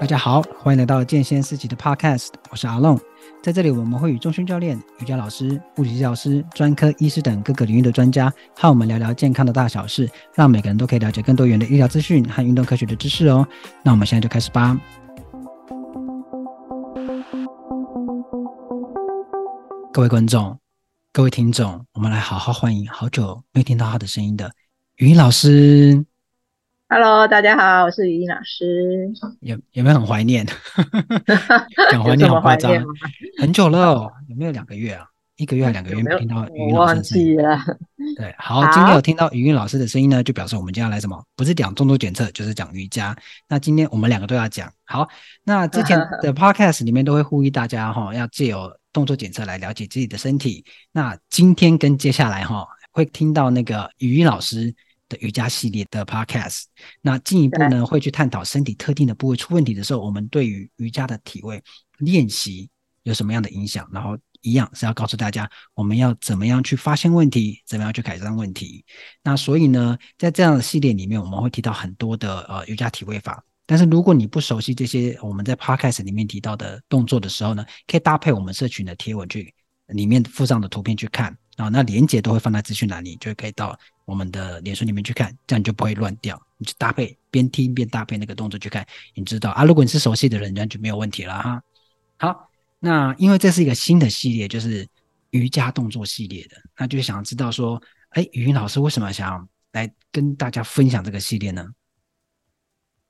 大家好，欢迎来到健先思齐的 Podcast，我是阿龙。在这里，我们会与中训教练、瑜伽老师、物理治疗师、专科医师等各个领域的专家，和我们聊聊健康的大小事，让每个人都可以了解更多元的医疗资讯和运动科学的知识哦。那我们现在就开始吧。各位观众、各位听众，我们来好好欢迎好久没听到他的声音的语音老师。Hello，大家好，我是语音老师。有有没有很怀念？讲怀念好夸张，很久了，哦，有没有两个月啊？一个月还两个月没听到语音老师的声音了。对，好，好，今天有听到语音老师的声音呢，就表示我们今天要来什么？不是讲动作检测，就是讲瑜伽。那今天我们两个都要讲。好，那之前的 Podcast 里面都会呼吁大家哈，要借由动作检测来了解自己的身体。那今天跟接下来哈，会听到那个语音老师。的瑜伽系列的 podcast，那进一步呢，会去探讨身体特定的部位出问题的时候，我们对于瑜伽的体位练习有什么样的影响？然后一样是要告诉大家，我们要怎么样去发现问题，怎么样去改善问题。那所以呢，在这样的系列里面，我们会提到很多的呃瑜伽体位法。但是如果你不熟悉这些我们在 podcast 里面提到的动作的时候呢，可以搭配我们社群的贴文去里面附上的图片去看。啊，那连接都会放在资讯栏里，就可以到我们的脸书里面去看，这样你就不会乱掉。你就搭配边听边搭配那个动作去看，你知道啊。如果你是熟悉的人，那就没有问题了哈。好，那因为这是一个新的系列，就是瑜伽动作系列的，那就想知道说，哎，语音老师为什么想要来跟大家分享这个系列呢？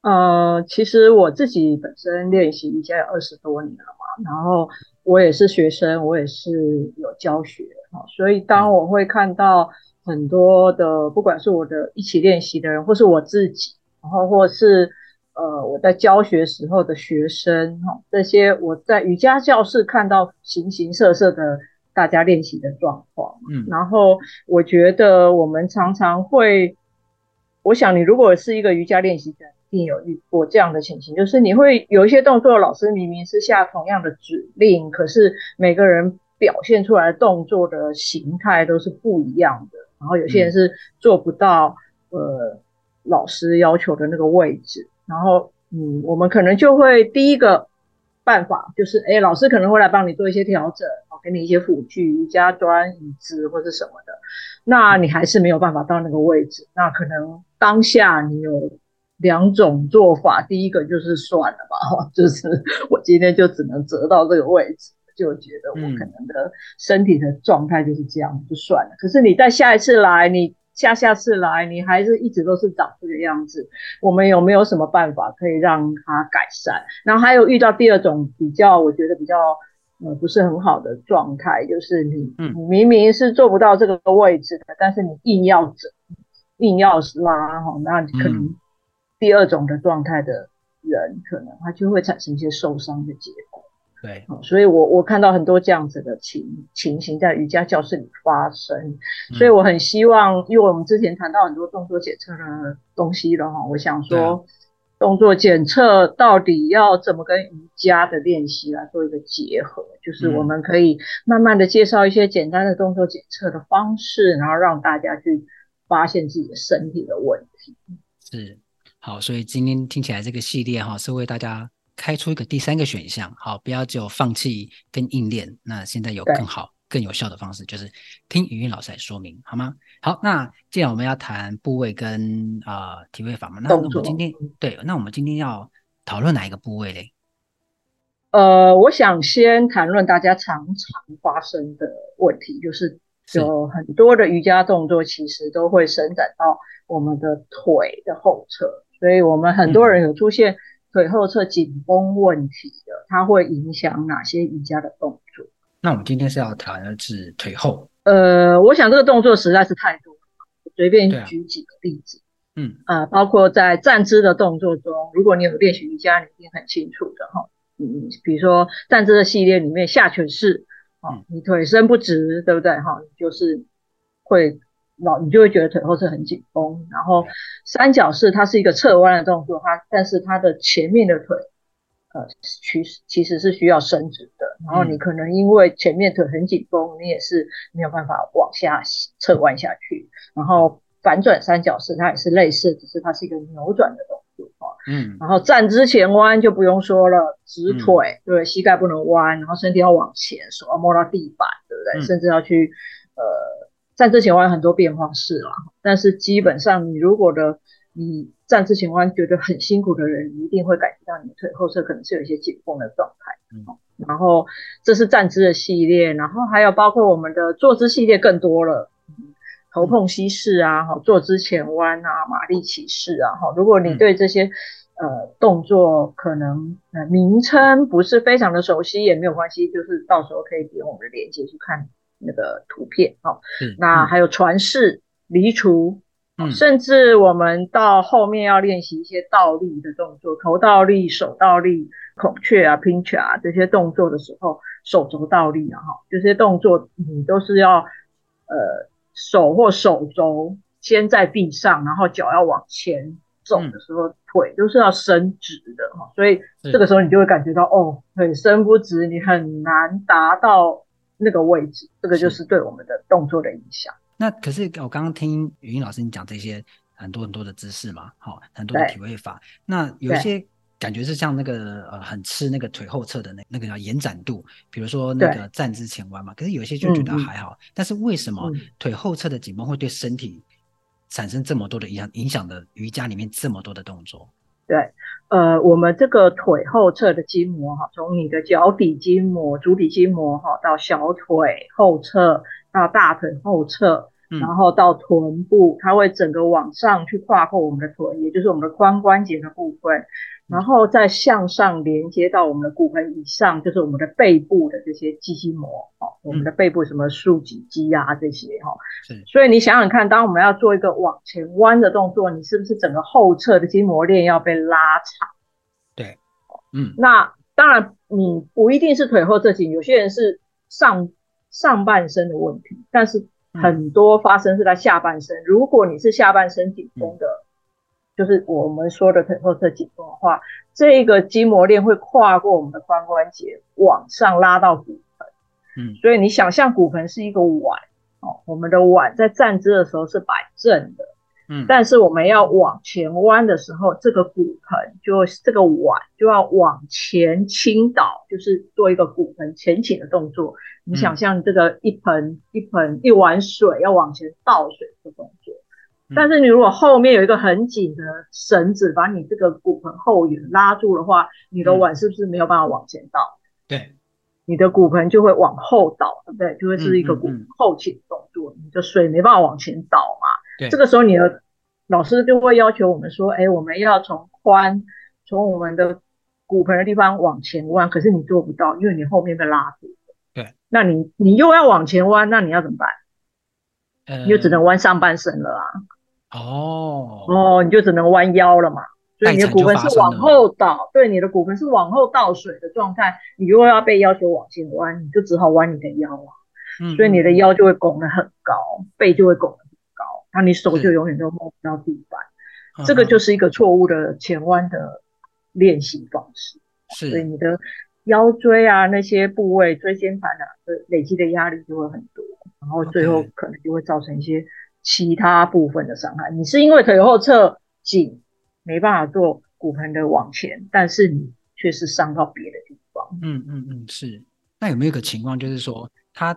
呃，其实我自己本身练习瑜伽有二十多年了嘛，然后我也是学生，我也是有教学哈。所以，当我会看到很多的，不管是我的一起练习的人，或是我自己，然后或是呃我在教学时候的学生，哈，这些我在瑜伽教室看到形形色色的大家练习的状况，嗯，然后我觉得我们常常会，我想你如果是一个瑜伽练习者，一定有遇过这样的情形，就是你会有一些动作，老师明明是下同样的指令，可是每个人。表现出来的动作的形态都是不一样的，然后有些人是做不到，呃，老师要求的那个位置，然后，嗯，我们可能就会第一个办法就是，哎，老师可能会来帮你做一些调整，哦，给你一些辅具，瑜伽砖、椅子或者什么的，那你还是没有办法到那个位置，那可能当下你有两种做法，第一个就是算了吧，哈，就是我今天就只能折到这个位置。就觉得我可能的身体的状态就是这样，就算了。可是你再下一次来，你下下次来，你还是一直都是长这个样子。我们有没有什么办法可以让它改善？然后还有遇到第二种比较，我觉得比较呃不是很好的状态，就是你你明明是做不到这个位置的，但是你硬要整，硬要拉哈，那可能第二种的状态的人，可能他就会产生一些受伤的结果。对，所以我我看到很多这样子的情情形在瑜伽教室里发生，所以我很希望，因为我们之前谈到很多动作检测的东西了哈，我想说，动作检测到底要怎么跟瑜伽的练习来做一个结合，就是我们可以慢慢的介绍一些简单的动作检测的方式，然后让大家去发现自己的身体的问题。是，好，所以今天听起来这个系列哈是为大家。开出一个第三个选项，好，不要只有放弃跟硬练。那现在有更好、更有效的方式，就是听语音老师来说明，好吗？好，那既然我们要谈部位跟啊、呃、体位法嘛，那我们今天对，那我们今天要讨论哪一个部位嘞？呃，我想先谈论大家常常发生的问题，就是有很多的瑜伽动作其实都会伸展到我们的腿的后侧，所以我们很多人有出现、嗯。腿后侧紧绷问题的，它会影响哪些瑜伽的动作？那我们今天是要谈的是腿后。呃，我想这个动作实在是太多了，随便举几个例子。嗯啊、呃，包括在站姿的动作中，如果你有练习瑜伽，你一定很清楚的哈。嗯，比如说站姿的系列里面下犬式，啊、嗯，你腿伸不直，对不对？哈，就是会。老你就会觉得腿后侧很紧绷，然后三角式它是一个侧弯的动作，它但是它的前面的腿，呃，其实其实是需要伸直的，然后你可能因为前面腿很紧绷，你也是没有办法往下侧弯下去。然后反转三角式它也是类似，只是它是一个扭转的动作啊。嗯，然后站之前弯就不用说了，直腿，嗯、对，膝盖不能弯，然后身体要往前，手要摸到地板，对不对？嗯、甚至要去呃，站之前弯很多变化式啦，但是基本上你如果的你站之前弯觉得很辛苦的人，一定会感觉到你的腿后侧可能是有一些紧绷的状态。嗯，然后这是站姿的系列，然后还有包括我们的坐姿系列更多了。头碰膝式啊，哈，坐姿前弯啊，马力起式啊，哈，如果你对这些、嗯、呃动作可能呃名称不是非常的熟悉，也没有关系，就是到时候可以点我们的链接去看那个图片，哦，嗯，那还有传世、离除，嗯，甚至我们到后面要练习一些倒立的动作，头倒立、手倒立、孔雀啊、pinch 啊这些动作的时候，手肘倒立啊，哈，这些动作你都是要呃。手或手肘先在地上，然后脚要往前走的时候，嗯、腿都是要伸直的哈，所以这个时候你就会感觉到哦，腿伸不直，你很难达到那个位置，这个就是对我们的动作的影响。那可是我刚刚听语音老师你讲这些很多很多的姿势嘛，好，很多的体位法，那有一些。感觉是像那个呃，很吃那个腿后侧的那那个叫延展度，比如说那个站姿前弯嘛。可是有些就觉得还好，嗯、但是为什么腿后侧的紧绷会对身体产生这么多的影响？影响的瑜伽里面这么多的动作？对，呃，我们这个腿后侧的筋膜哈，从你的脚底筋膜、足底筋膜哈，到小腿后侧，到大腿后侧，然后到臀部，它会整个往上去跨过我们的臀，也就是我们的髋关节的部分。然后再向上连接到我们的骨盆以上，就是我们的背部的这些肌筋膜，哦，我们的背部什么竖脊肌啊这些，哈，是。所以你想想看，当我们要做一个往前弯的动作，你是不是整个后侧的筋膜链要被拉长？对，嗯。那当然，你不一定是腿后侧紧，有些人是上上半身的问题，但是很多发生是在下半身。如果你是下半身紧绷的。就是我们说的腿后侧紧绷的话，这个筋膜链会跨过我们的髋关节，往上拉到骨盆。嗯，所以你想象骨盆是一个碗哦，我们的碗在站姿的时候是摆正的。嗯，但是我们要往前弯的时候，这个骨盆就这个碗就要往前倾倒，就是做一个骨盆前倾的动作。你想象这个一盆一盆一碗水要往前倒水的动作。但是你如果后面有一个很紧的绳子把你这个骨盆后缘拉住的话，你的碗是不是没有办法往前倒？对，你的骨盆就会往后倒，对不对？就会是一个骨盆后倾动作，你的水没办法往前倒嘛。对，这个时候你的老师就会要求我们说，哎，我们要从髋从我们的骨盆的地方往前弯，可是你做不到，因为你后面被拉住。对，那你你又要往前弯，那你要怎么办？你就只能弯上半身了啊！哦哦，你就只能弯腰了嘛。所以你的骨盆是往后倒，对，你的骨盆是往后倒水的状态，你又要被要求往前弯，你就只好弯你的腰啊。嗯，所以你的腰就会拱得很高，背就会拱得很高，那你手就永远都摸不到地板。是这个就是一个错误的前弯的练习方式。是，所以你的腰椎啊那些部位，椎间盘啊，累积的压力就会很多。然后最后可能就会造成一些其他部分的伤害。你是因为腿后侧紧，没办法做骨盆的往前，但是你却是伤到别的地方。嗯嗯嗯，是。那有没有一个情况，就是说他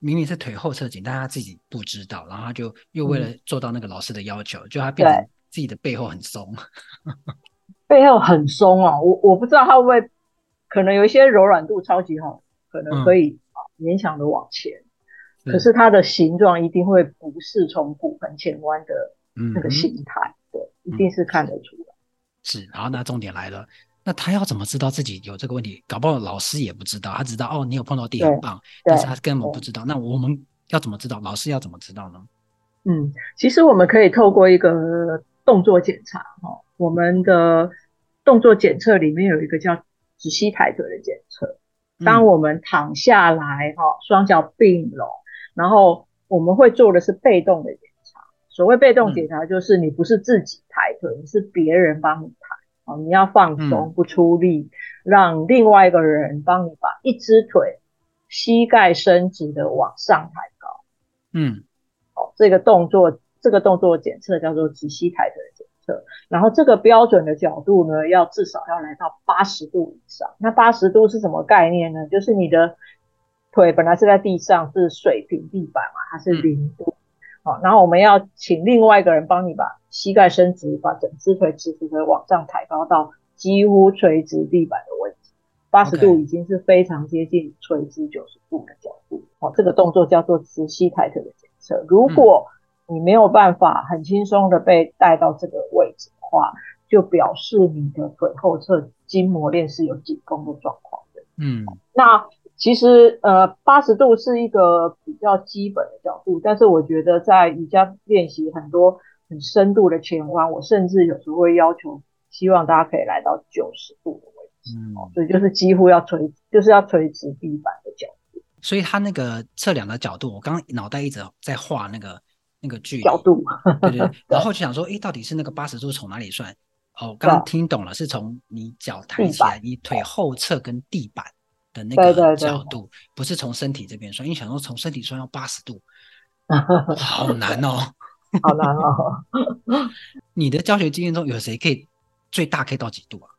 明明是腿后侧紧，但他自己不知道，然后他就又为了做到那个老师的要求，嗯、就他变成自己的背后很松，背后很松哦！我我不知道他会不会可能有一些柔软度超级好，可能可以勉强的往前。嗯可是它的形状一定会不是从骨盆前弯的那个形态，嗯、对，一定是看得出来。是，好，那重点来了，那他要怎么知道自己有这个问题？搞不好老师也不知道，他知道哦，你有碰到地很棒，但是他根本不知道。那我们要怎么知道？老师要怎么知道呢？嗯，其实我们可以透过一个动作检查哈，我们的动作检测里面有一个叫止息抬腿的检测。当我们躺下来哈，双脚并拢。然后我们会做的是被动的检查。所谓被动检查，就是你不是自己抬腿，是别人帮你抬。哦，你要放松，不出力，嗯、让另外一个人帮你把一只腿膝盖伸直的往上抬高。嗯，哦，这个动作，这个动作检测叫做直膝抬腿测。然后这个标准的角度呢，要至少要来到八十度以上。那八十度是什么概念呢？就是你的腿本来是在地上，是水平地板嘛，它是零度。好、嗯，然后我们要请另外一个人帮你把膝盖伸直，把整只腿直直的往上抬高到几乎垂直地板的位置。八十度已经是非常接近垂直九十度的角度。好，这个动作叫做直膝抬腿的检测。如果你没有办法很轻松的被带到这个位置的话，就表示你的腿后侧筋膜链是有紧绷的状况的。嗯，那其实呃八十度是一个比较基本的角度，但是我觉得在瑜伽练习很多很深度的前弯，我甚至有时候会要求希望大家可以来到九十度的位置。嗯，所以就是几乎要垂，就是要垂直地板的角度。所以它那个测量的角度，我刚刚脑袋一直在画那个。那个距离角度，对对 对，然后就想说，诶，到底是那个八十度从哪里算？哦，刚刚听懂了，是从你脚抬起来，你腿后侧跟地板的那个角度，不是从身体这边算。因为想说从身体算要八十度，好难哦，好难哦。你的教学经验中有谁可以最大可以到几度啊？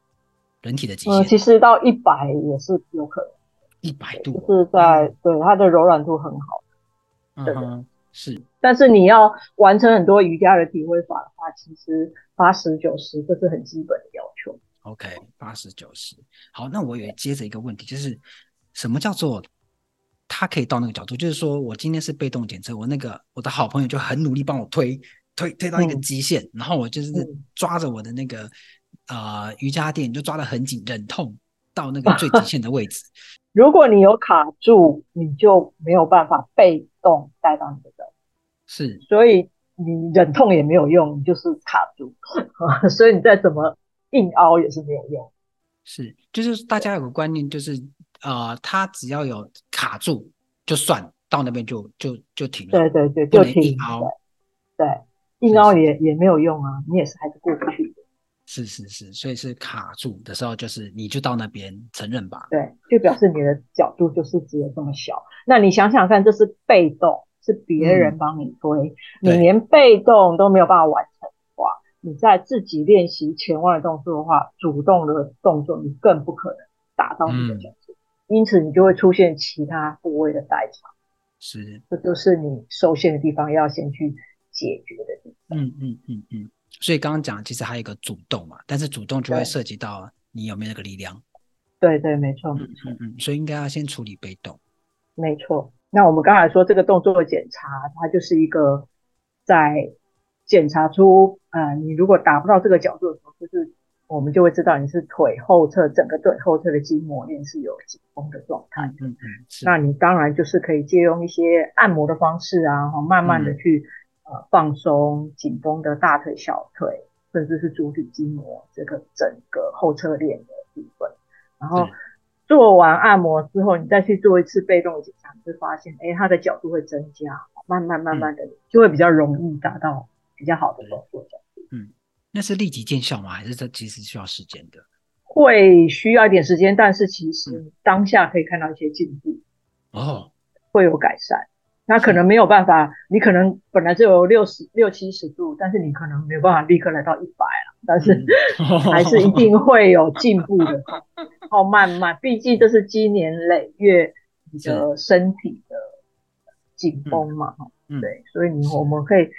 人体的极限？其实到一百也是有可能，一百度就是在对它的柔软度很好，对的。是，但是你要完成很多瑜伽的体会法的话，其实八十九十这是很基本的要求。OK，八十九十。好，那我也接着一个问题，就是什么叫做他可以到那个角度？就是说我今天是被动检测，我那个我的好朋友就很努力帮我推推推到一个极限，嗯、然后我就是抓着我的那个、嗯、呃瑜伽垫就抓得很紧，忍痛到那个最极限的位置。如果你有卡住，你就没有办法被动带到你的人。是，所以你忍痛也没有用，你就是卡住，所以你再怎么硬凹也是没有用。是，就是大家有个观念，就是呃，他只要有卡住，就算到那边就就就停了。对对对，就停。硬凹，对，硬凹也也没有用啊，你也是还是过不去的。是是是，所以是卡住的时候，就是你就到那边承认吧。对，就表示你的角度就是只有这么小。那你想想看，这是被动，是别人帮你推，嗯、你连被动都没有办法完成的话，你在自己练习前弯的动作的话，主动的动作你更不可能达到你的角度，嗯、因此你就会出现其他部位的代偿。是，这就是你受限的地方，要先去解决的地方。嗯嗯嗯嗯。所以刚刚讲，其实还有一个主动嘛，但是主动就会涉及到你有没有那个力量。对对，没错。嗯嗯嗯，所以应该要先处理被动。没错。那我们刚才说这个动作检查，它就是一个在检查出，呃，你如果达不到这个角度的时候，就是我们就会知道你是腿后侧整个腿后侧的筋膜链是有紧绷的状态。嗯嗯。那你当然就是可以借用一些按摩的方式啊，慢慢的去。呃，放松紧绷的大腿、小腿，甚至是足底筋膜，这个整个后侧链的部分。然后做完按摩之后，你再去做一次被动检查，你会发现，哎，它的角度会增加，慢慢慢慢的，就会比较容易达到比较好的动作角度。嗯，那是立即见效吗？还是这其实需要时间的？会需要一点时间，但是其实当下可以看到一些进步。哦，会有改善。那可能没有办法，你可能本来就有六十六七十度，但是你可能没有办法立刻来到一百了，但是 还是一定会有进步的。哦，慢慢，毕竟这是积年累月你的身体的紧绷嘛，嗯，对，所以你我们可以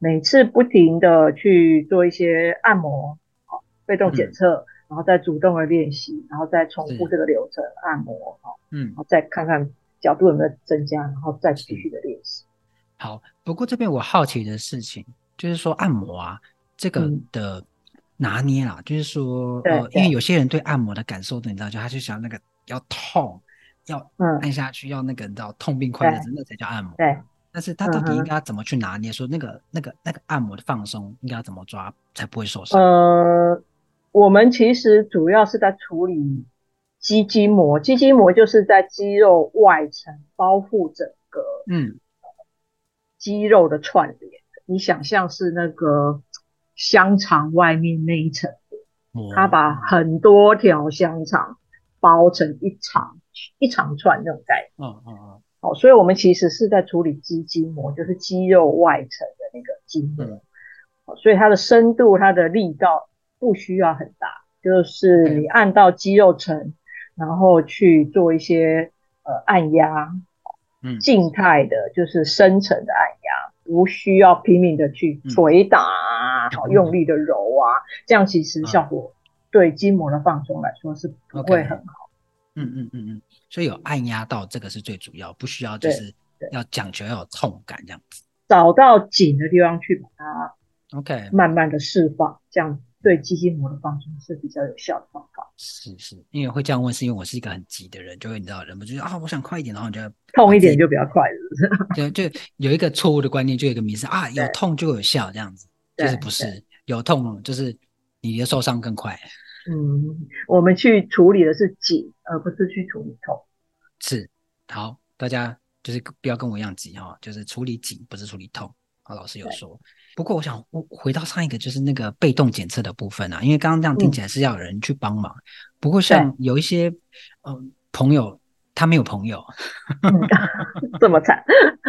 每次不停的去做一些按摩，好，被动检测，然后再主动的练习，然后再重复这个流程按摩，哈，嗯，然后再看看。角度有没有增加，然后再继续的练习。好，不过这边我好奇的事情就是说按摩啊，这个的拿捏啊，嗯、就是说呃，因为有些人对按摩的感受，你知道，就他就想那个要痛，要按下去，嗯、要那个你知道痛并快乐着，那才叫按摩。对。但是他到底应该怎么去拿捏？嗯、说那个那个那个按摩的放松应该要怎么抓才不会受伤？呃，我们其实主要是在处理。肌筋膜，肌筋膜就是在肌肉外层包覆整个，嗯，肌肉的串联。你想象是那个香肠外面那一层，它把很多条香肠包成一长一长串那种概念。嗯嗯嗯。好，所以我们其实是在处理肌筋膜，就是肌肉外层的那个筋膜。所以它的深度、它的力道不需要很大，就是你按到肌肉层，然后去做一些呃按压，嗯，静态的就是深层的按压，不需要拼命的去捶打啊，好、嗯、用力的揉啊，这样其实效果对筋膜的放松来说是不会很好。嗯嗯嗯嗯，所以有按压到这个是最主要，不需要就是要讲求要有痛感这样子，找到紧的地方去把它。OK，慢慢的释放，这样对肌筋膜的放松是比较有效的方法。是是，因为会这样问，是因为我是一个很急的人，就会你知道，人不就是啊，我想快一点，然后你就痛一点就比较快了。对，就有一个错误的观念，就有一个迷思啊，有痛就有效这样子，就是不是有痛就是你的受伤更快。嗯，我们去处理的是紧，而不是去处理痛。是，好，大家就是不要跟我一样急哈，就是处理紧，不是处理痛。好，老师有说。不过，我想我回到上一个，就是那个被动检测的部分啊，因为刚刚这样听起来是要有人去帮忙。嗯、不过，像有一些嗯、呃、朋友，他没有朋友，这么惨，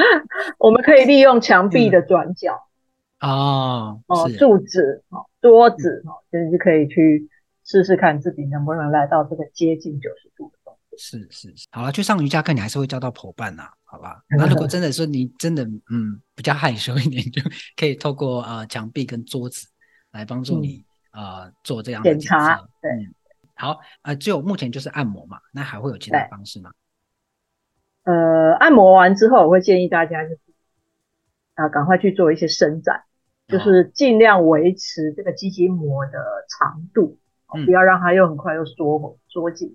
我们可以利用墙壁的转角哦，哦，柱子哦，桌子哦，其实是可以去试试看自己能不能来到这个接近九十度的东西。是是是，好了，去上瑜伽课你还是会交到伙伴呐、啊。好吧，那如果真的说你真的嗯比较害羞一点，就可以透过呃墙壁跟桌子来帮助你、嗯、呃做这样的检查对、嗯，好呃，只有目前就是按摩嘛，那还会有其他方式吗？呃，按摩完之后，我会建议大家就是啊，赶快去做一些伸展，就是尽量维持这个肌筋膜的长度，哦、不要让它又很快又缩缩紧。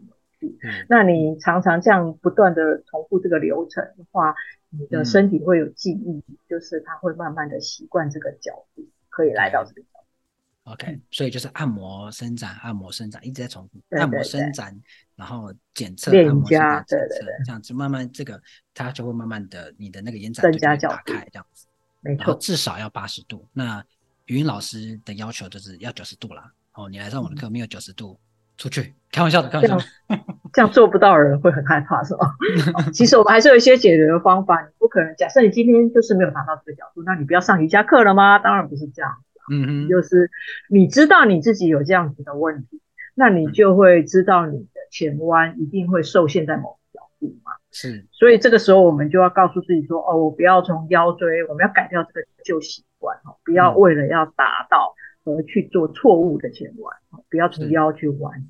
嗯、那你常常这样不断的重复这个流程的话，你的身体会有记忆，嗯、就是它会慢慢的习惯这个角度，可以来到这个角度。OK，所以就是按摩伸展，按摩伸展，一直在重复，按摩伸展，然后检测，练家，对对对，这样子慢慢这个它就会慢慢的，你的那个延展度就会打开，这样子，没错，至少要八十度。那语音老师的要求就是要九十度啦。哦，你来上我的课没有九十度。嗯出去开玩笑的，开玩笑的。这样做不到的人会很害怕，是吧？其实我们还是有一些解决的方法。你不可能假设你今天就是没有达到这个角度，那你不要上瑜伽课了吗？当然不是这样子。嗯嗯，就是你知道你自己有这样子的问题，那你就会知道你的前弯一定会受限在某个角度嘛。是，所以这个时候我们就要告诉自己说：哦，我不要从腰椎，我们要改掉这个旧习惯，不要为了要达到。而去做错误的前弯，不要从腰去弯。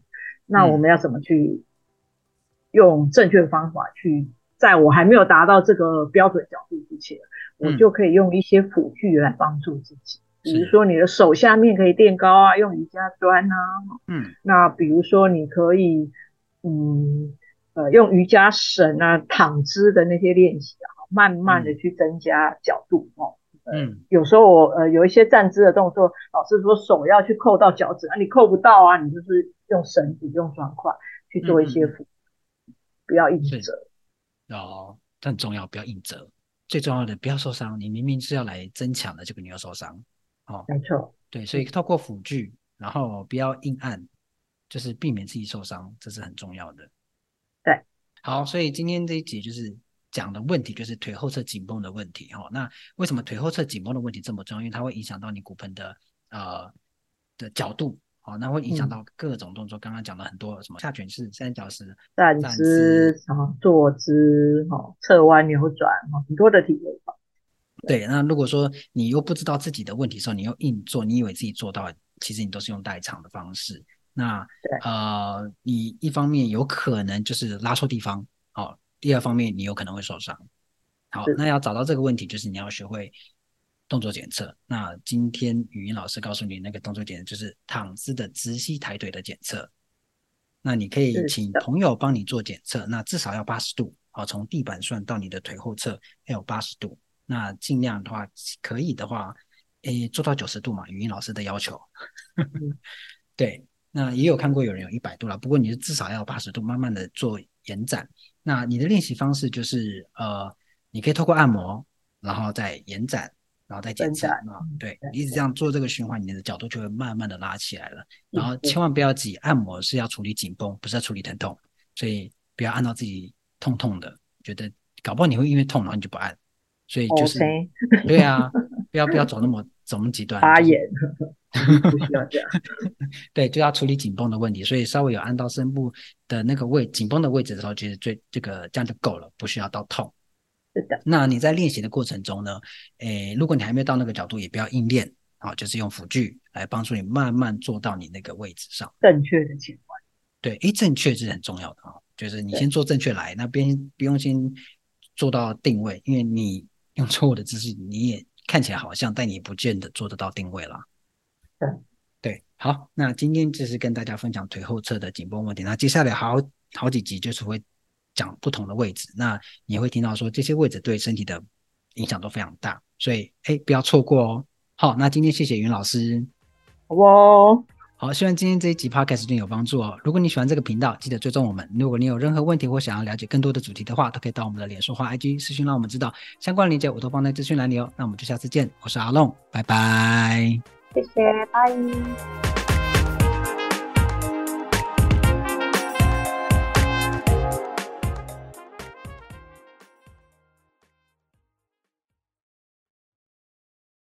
那我们要怎么去用正确的方法去，在我还没有达到这个标准角度之前，我就可以用一些辅具来帮助自己。比如说你的手下面可以垫高啊，用瑜伽砖啊。嗯。那比如说你可以，嗯，呃，用瑜伽绳啊，躺姿的那些练习啊，慢慢的去增加角度哦。嗯，有时候我呃有一些站姿的动作，老师说手要去扣到脚趾啊，你扣不到啊，你就是用绳子、用砖块去做一些辅，嗯、不要硬折。哦，这很重要，不要硬折。最重要的不要受伤，你明明是要来增强的，结果你又受伤。哦，没错，对，所以透过辅具，然后不要硬按，就是避免自己受伤，这是很重要的。对，好，所以今天这一集就是。讲的问题就是腿后侧紧绷的问题哈。那为什么腿后侧紧绷的问题这么重要？因为它会影响到你骨盆的呃的角度，好，那会影响到各种动作。刚刚讲了很多什么下犬式、三角式、站姿、然后坐姿、哈侧弯扭转，很多的体位法。对，那如果说你又不知道自己的问题的时候，你又硬做，你以为自己做到，其实你都是用代偿的方式。那呃，你一方面有可能就是拉错地方，好。第二方面，你有可能会受伤。好，那要找到这个问题，就是你要学会动作检测。那今天语音老师告诉你那个动作检测，就是躺姿的直膝抬腿的检测。那你可以请朋友帮你做检测，那至少要八十度，好，从地板算到你的腿后侧要有八十度。那尽量的话，可以的话，诶，做到九十度嘛，语音老师的要求。对，那也有看过有人有一百度了，不过你是至少要八十度，慢慢的做延展。那你的练习方式就是，呃，你可以透过按摩，然后再延展，然后再检测啊。对，你一直这样做这个循环，你的角度就会慢慢的拉起来了。然后千万不要挤，按摩是要处理紧绷，不是要处理疼痛，所以不要按到自己痛痛的，觉得搞不好你会因为痛然后你就不按，所以就是，对啊，不要不要走那么走那么极端？发炎，不需要这样。对，就要处理紧绷的问题，所以稍微有按到深部的那个位紧绷的位置的时候，其实最这个这样就够了，不需要到痛。是的。那你在练习的过程中呢？诶，如果你还没有到那个角度，也不要硬练啊，就是用辅具来帮助你慢慢做到你那个位置上。正确的前弯。对，诶，正确是很重要的啊，就是你先做正确来，那边不用先做到定位，因为你用错误的姿势，你也。看起来好像，但你不见得做得到定位啦。对对，好，那今天就是跟大家分享腿后侧的紧绷问题。那接下来好好几集就是会讲不同的位置，那你会听到说这些位置对身体的影响都非常大，所以哎，不要错过哦。好，那今天谢谢云老师。好哦。好，希望今天这一集 podcast 对你有帮助哦。如果你喜欢这个频道，记得追踪我们。如果你有任何问题或想要了解更多的主题的话，都可以到我们的脸书或 IG 私讯让我们知道。相关的链接我都放在资讯栏里哦。那我们就下次见，我是阿龙，拜拜。谢谢，拜。